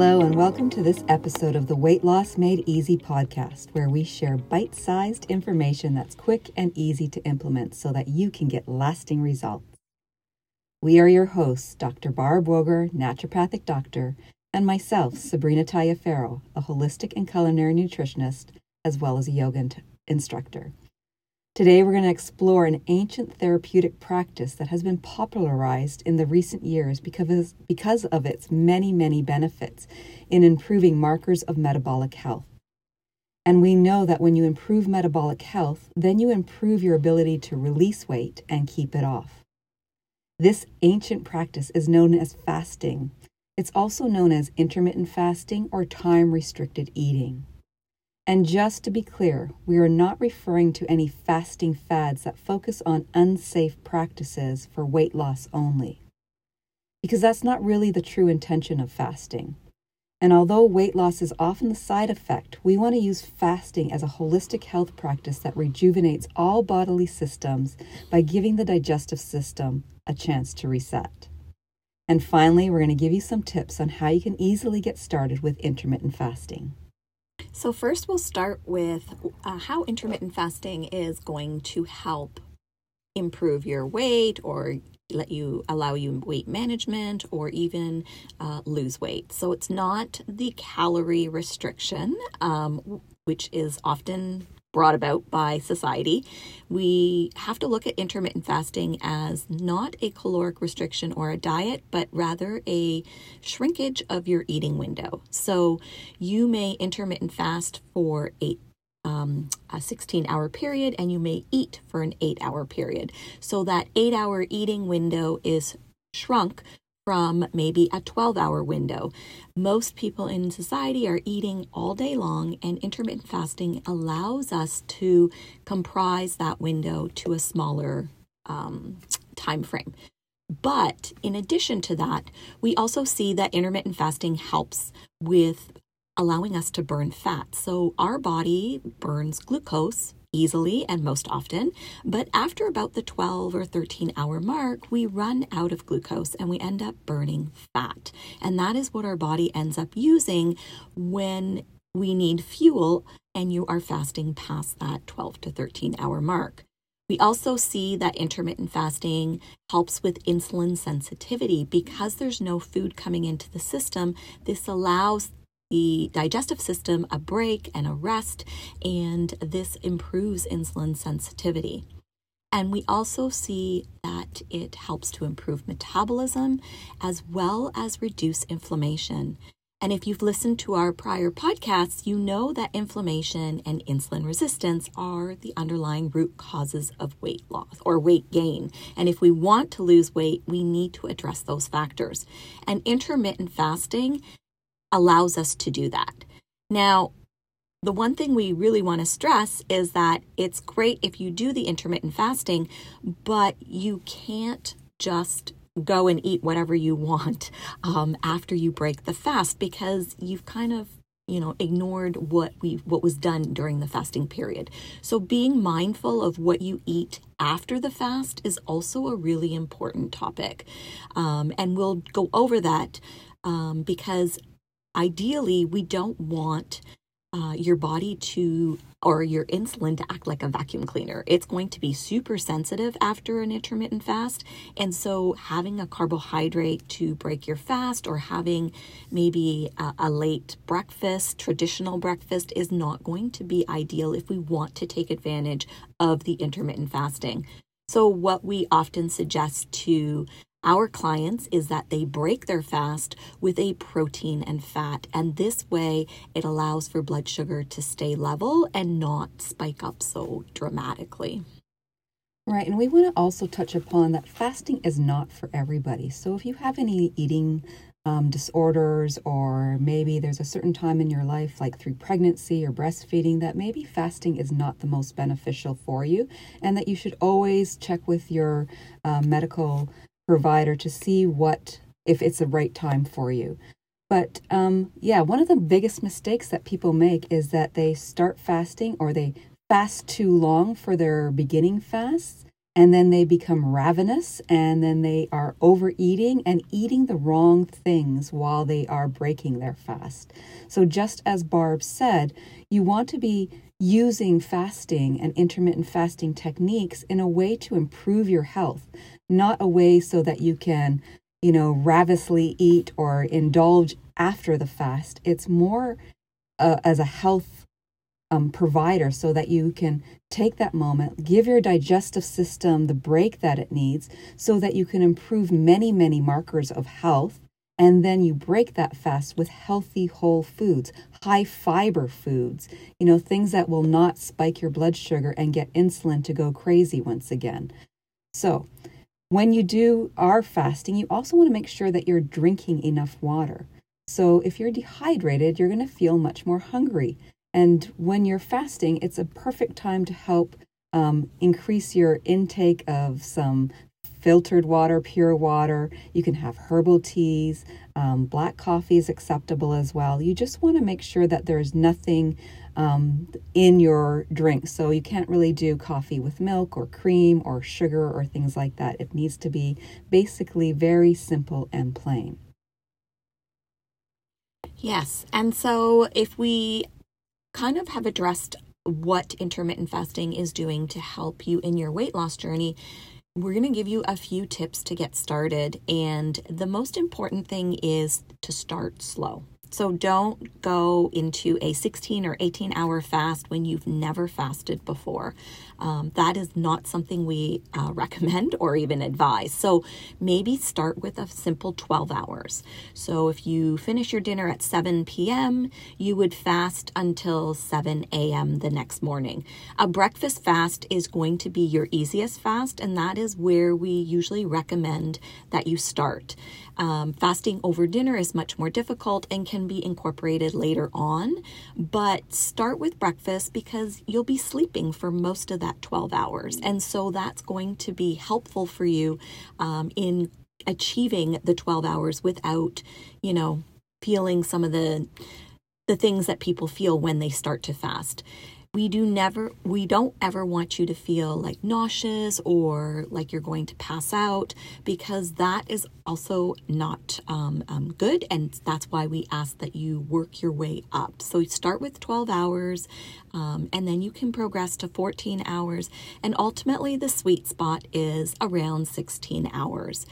Hello, and welcome to this episode of the Weight Loss Made Easy podcast, where we share bite sized information that's quick and easy to implement so that you can get lasting results. We are your hosts, Dr. Barb Woger, naturopathic doctor, and myself, Sabrina Taliaferro, a holistic and culinary nutritionist, as well as a yoga instructor. Today, we're going to explore an ancient therapeutic practice that has been popularized in the recent years because, because of its many, many benefits in improving markers of metabolic health. And we know that when you improve metabolic health, then you improve your ability to release weight and keep it off. This ancient practice is known as fasting. It's also known as intermittent fasting or time restricted eating. And just to be clear, we are not referring to any fasting fads that focus on unsafe practices for weight loss only. Because that's not really the true intention of fasting. And although weight loss is often the side effect, we want to use fasting as a holistic health practice that rejuvenates all bodily systems by giving the digestive system a chance to reset. And finally, we're going to give you some tips on how you can easily get started with intermittent fasting. So, first, we'll start with uh, how intermittent fasting is going to help improve your weight or let you allow you weight management or even uh, lose weight. So, it's not the calorie restriction, um, which is often brought about by society, we have to look at intermittent fasting as not a caloric restriction or a diet, but rather a shrinkage of your eating window. So you may intermittent fast for eight um, a 16 hour period and you may eat for an eight hour period. So that eight hour eating window is shrunk from maybe a 12 hour window. Most people in society are eating all day long, and intermittent fasting allows us to comprise that window to a smaller um, time frame. But in addition to that, we also see that intermittent fasting helps with allowing us to burn fat. So our body burns glucose easily and most often. But after about the 12 or 13 hour mark, we run out of glucose and we end up burning fat. And that is what our body ends up using when we need fuel and you are fasting past that 12 to 13 hour mark. We also see that intermittent fasting helps with insulin sensitivity because there's no food coming into the system. This allows the digestive system a break and a rest, and this improves insulin sensitivity. And we also see that it helps to improve metabolism as well as reduce inflammation. And if you've listened to our prior podcasts, you know that inflammation and insulin resistance are the underlying root causes of weight loss or weight gain. And if we want to lose weight, we need to address those factors. And intermittent fasting allows us to do that. Now, the one thing we really want to stress is that it's great if you do the intermittent fasting, but you can't just go and eat whatever you want um, after you break the fast because you've kind of you know ignored what we what was done during the fasting period so being mindful of what you eat after the fast is also a really important topic um, and we'll go over that um, because ideally, we don't want uh, your body to or your insulin to act like a vacuum cleaner. It's going to be super sensitive after an intermittent fast. And so, having a carbohydrate to break your fast or having maybe a, a, late breakfast, traditional breakfast, is not going to be ideal if we want to take advantage of the intermittent fasting. So, what we often suggest to our clients is that they break their fast with a protein and fat, and this way it allows for blood sugar to stay level and not spike up so dramatically. Right, and we want to also touch upon that fasting is not for everybody. So if you have any eating um, disorders, or maybe there's a certain time in your life, like through pregnancy or breastfeeding, that maybe fasting is not the most beneficial for you, and that you should always check with your uh, medical provider to see what if it's the right time for you. But um, yeah, one of the biggest mistakes that people make is that they start fasting or they fast too long for their beginning fasts. and then they become ravenous and then they are overeating and eating the wrong things while they are breaking their fast. So, just as Barb said, you want to be using fasting and intermittent fasting techniques in a way to improve your health, not a way so that you can, you know, ravenously eat or indulge after the fast. It's more uh, as a health um, provider so that you can take that moment, give your digestive system the break that it needs so that you can improve many, many markers of health. And then you break that fast with healthy whole foods, high fiber foods, you know, things that will not spike your blood sugar and get insulin to go crazy once again. So, when you do our fasting, you also want to make sure that you're drinking enough water. So, if you're dehydrated, you're going to feel much more hungry. And when you're fasting, it's a perfect time to help um, increase your intake of some filtered water, pure water. You can have herbal teas. Um, black coffee is acceptable as well. You just want to make sure that there's nothing um, in your drink. So you can't really do coffee with milk or cream or sugar or things like that. It needs to be basically very simple and plain. Yes. And so if we kind of have addressed what intermittent fasting is doing to help you in your weight loss journey, we're going to give you a few tips to get started. And the most important thing is to start slow. So don't go into a 16 or 18 hour fast when you've never fasted before. Um, that is not something we uh, recommend or even advise. So maybe start with a simple 12 hours. So if you finish your dinner at 7 p.m., you would fast until 7 a.m. the next morning. A breakfast fast is going to be your easiest fast, and that is where we usually recommend that you start. Um, fasting over dinner is much more difficult and can be incorporated later on, but start with breakfast because you'll be sleeping for most of that 12 hours. And so that's going to be helpful for you um, in achieving the 12 hours without, you know, feeling some of the the things that people feel when they start to fast we do never we don't ever want you to feel like nauseous or like you're going to pass out because that is also not um, um, good and that's why we ask that you work your way up. So start with 12 hours um, and then you can progress to 14 hours and ultimately the sweet spot is around 16 hours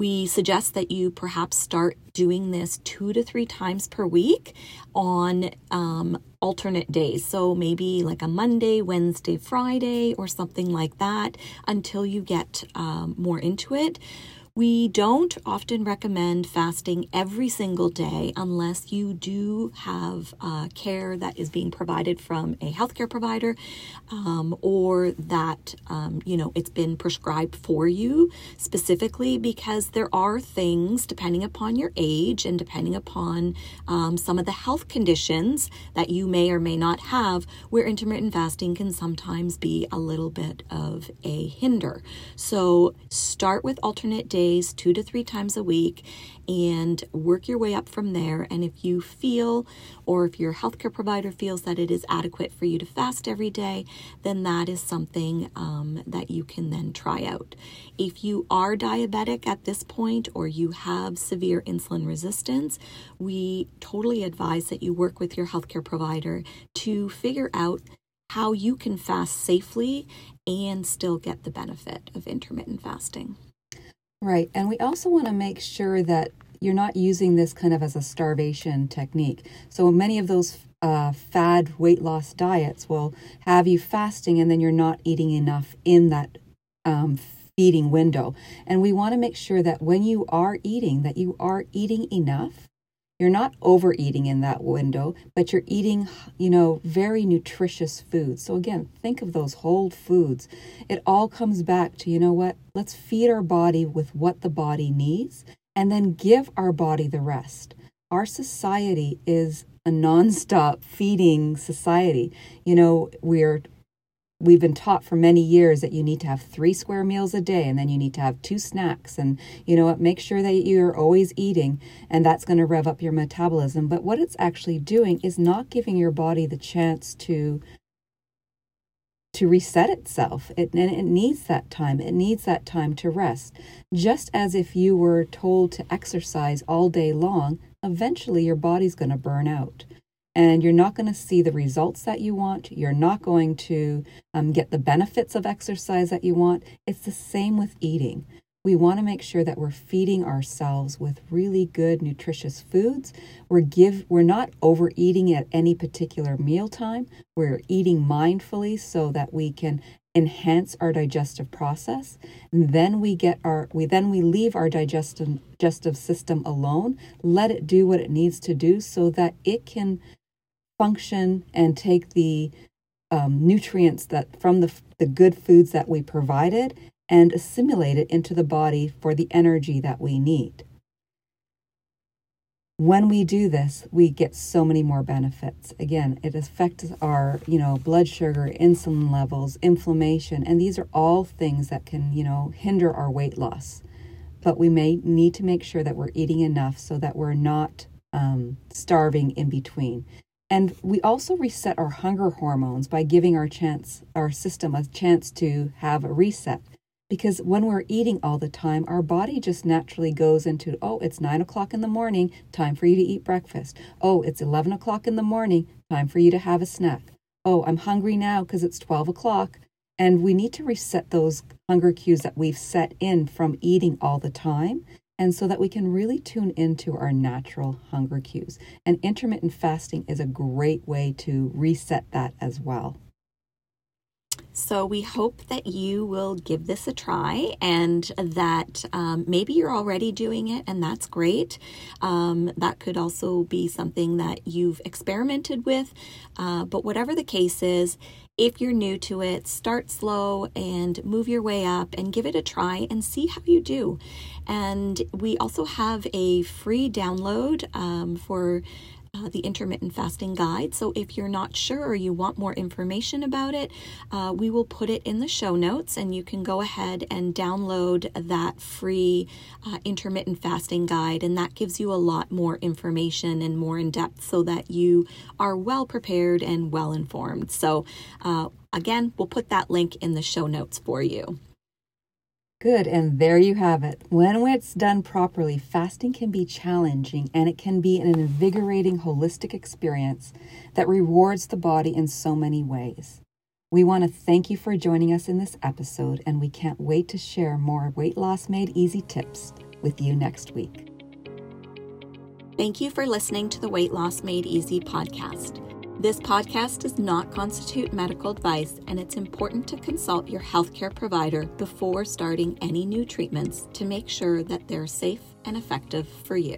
we suggest that you perhaps start doing this two to three times per week on um, alternate days. So maybe like a Monday, Wednesday, Friday, or something like that until you get um, more into it. We don't often recommend fasting every single day unless you do have uh, care that is being provided from a healthcare provider um, or that, um, you know, it's been prescribed for you specifically because there are things, depending upon your age and depending upon um, some of the health conditions that you may or may not have, where intermittent fasting can sometimes be a little bit of a hinder. So start with alternate days days, two to three times a week, and work your way up from there. And if you feel, or if your healthcare provider feels that it is adequate for you to fast every day, then that is something um, that you can then try out. If you are diabetic at this point or you have severe insulin resistance, we totally advise that you work with your healthcare provider to figure out how you can fast safely and still get the benefit of intermittent fasting. Right. And we also want to make sure that you're not using this kind of as a starvation technique. So many of those uh, fad weight loss diets will have you fasting and then you're not eating enough in that um, feeding window. And we want to make sure that when you are eating, that you are eating enough you're not overeating in that window, but you're eating, you know, very nutritious foods. So again, think of those whole foods. It all comes back to, you know what? Let's feed our body with what the body needs and then give our body the rest. Our society is a nonstop feeding society. You know, we're we've been taught for many years that you need to have three square meals a day and then you need to have two snacks and you know what make sure that you're always eating and that's going to rev up your metabolism but what it's actually doing is not giving your body the chance to to reset itself. It, and it needs that time. It needs that time to rest. Just as if you were told to exercise all day long, eventually your body's going to burn out. And you're not going to see the results that you want. You're not going to um, get the benefits of exercise that you want. It's the same with eating. We want to make sure that we're feeding ourselves with really good nutritious foods. We're give we're not overeating at any particular meal time we're eating mindfully so that we can enhance our digestive process. And then we get our we then we leave our digestive digestive system alone. Let it do what it needs to do so that it can function and take the um, nutrients that from the, the good foods that we provided and assimilate it into the body for the energy that we need. When we do this, we get so many more benefits. Again, it affects our, you know, blood sugar, insulin levels, inflammation, and these are all things that can, you know, hinder our weight loss. But we may need to make sure that we're eating enough so that we're not um, starving in between. And we also reset our hunger hormones by giving our chance, our system a chance to have a reset because when we're eating all the time, our body just naturally goes into, oh, it's nine o'clock in the morning, time for you to eat breakfast. Oh, it's 11 o'clock in the morning, time for you to have a snack. Oh, I'm hungry now because it's 12 o'clock. And we need to reset those hunger cues that we've set in from eating all the time. And so that we can really tune into our natural hunger cues. And intermittent fasting is a great way to reset that as well. So we hope that you will give this a try and that um, maybe you're already doing it, and that's great. Um, that could also be something that you've experimented with. Uh, but whatever the case is, if you're new to it, start slow and move your way up and give it a try and see how you do. And we also have a free download um, for uh, the intermittent fasting guide. So if you're not sure or you want more information about it, uh, we will put it in the show notes and you can go ahead and download that free uh, intermittent fasting guide. And that gives you a lot more information and more in depth so that you are well prepared and well informed. So, uh, again, we'll put that link in the show notes for you. Good, and there you have it. When it's done properly, fasting can be challenging and it can be an invigorating, holistic experience that rewards the body in so many ways. We want to thank you for joining us in this episode, and we can't wait to share more weight loss made easy tips with you next week. Thank you for listening to the Weight Loss Made Easy podcast. This podcast does not constitute medical advice, and it's important to consult your healthcare provider before starting any new treatments to make sure that they're safe and effective for you.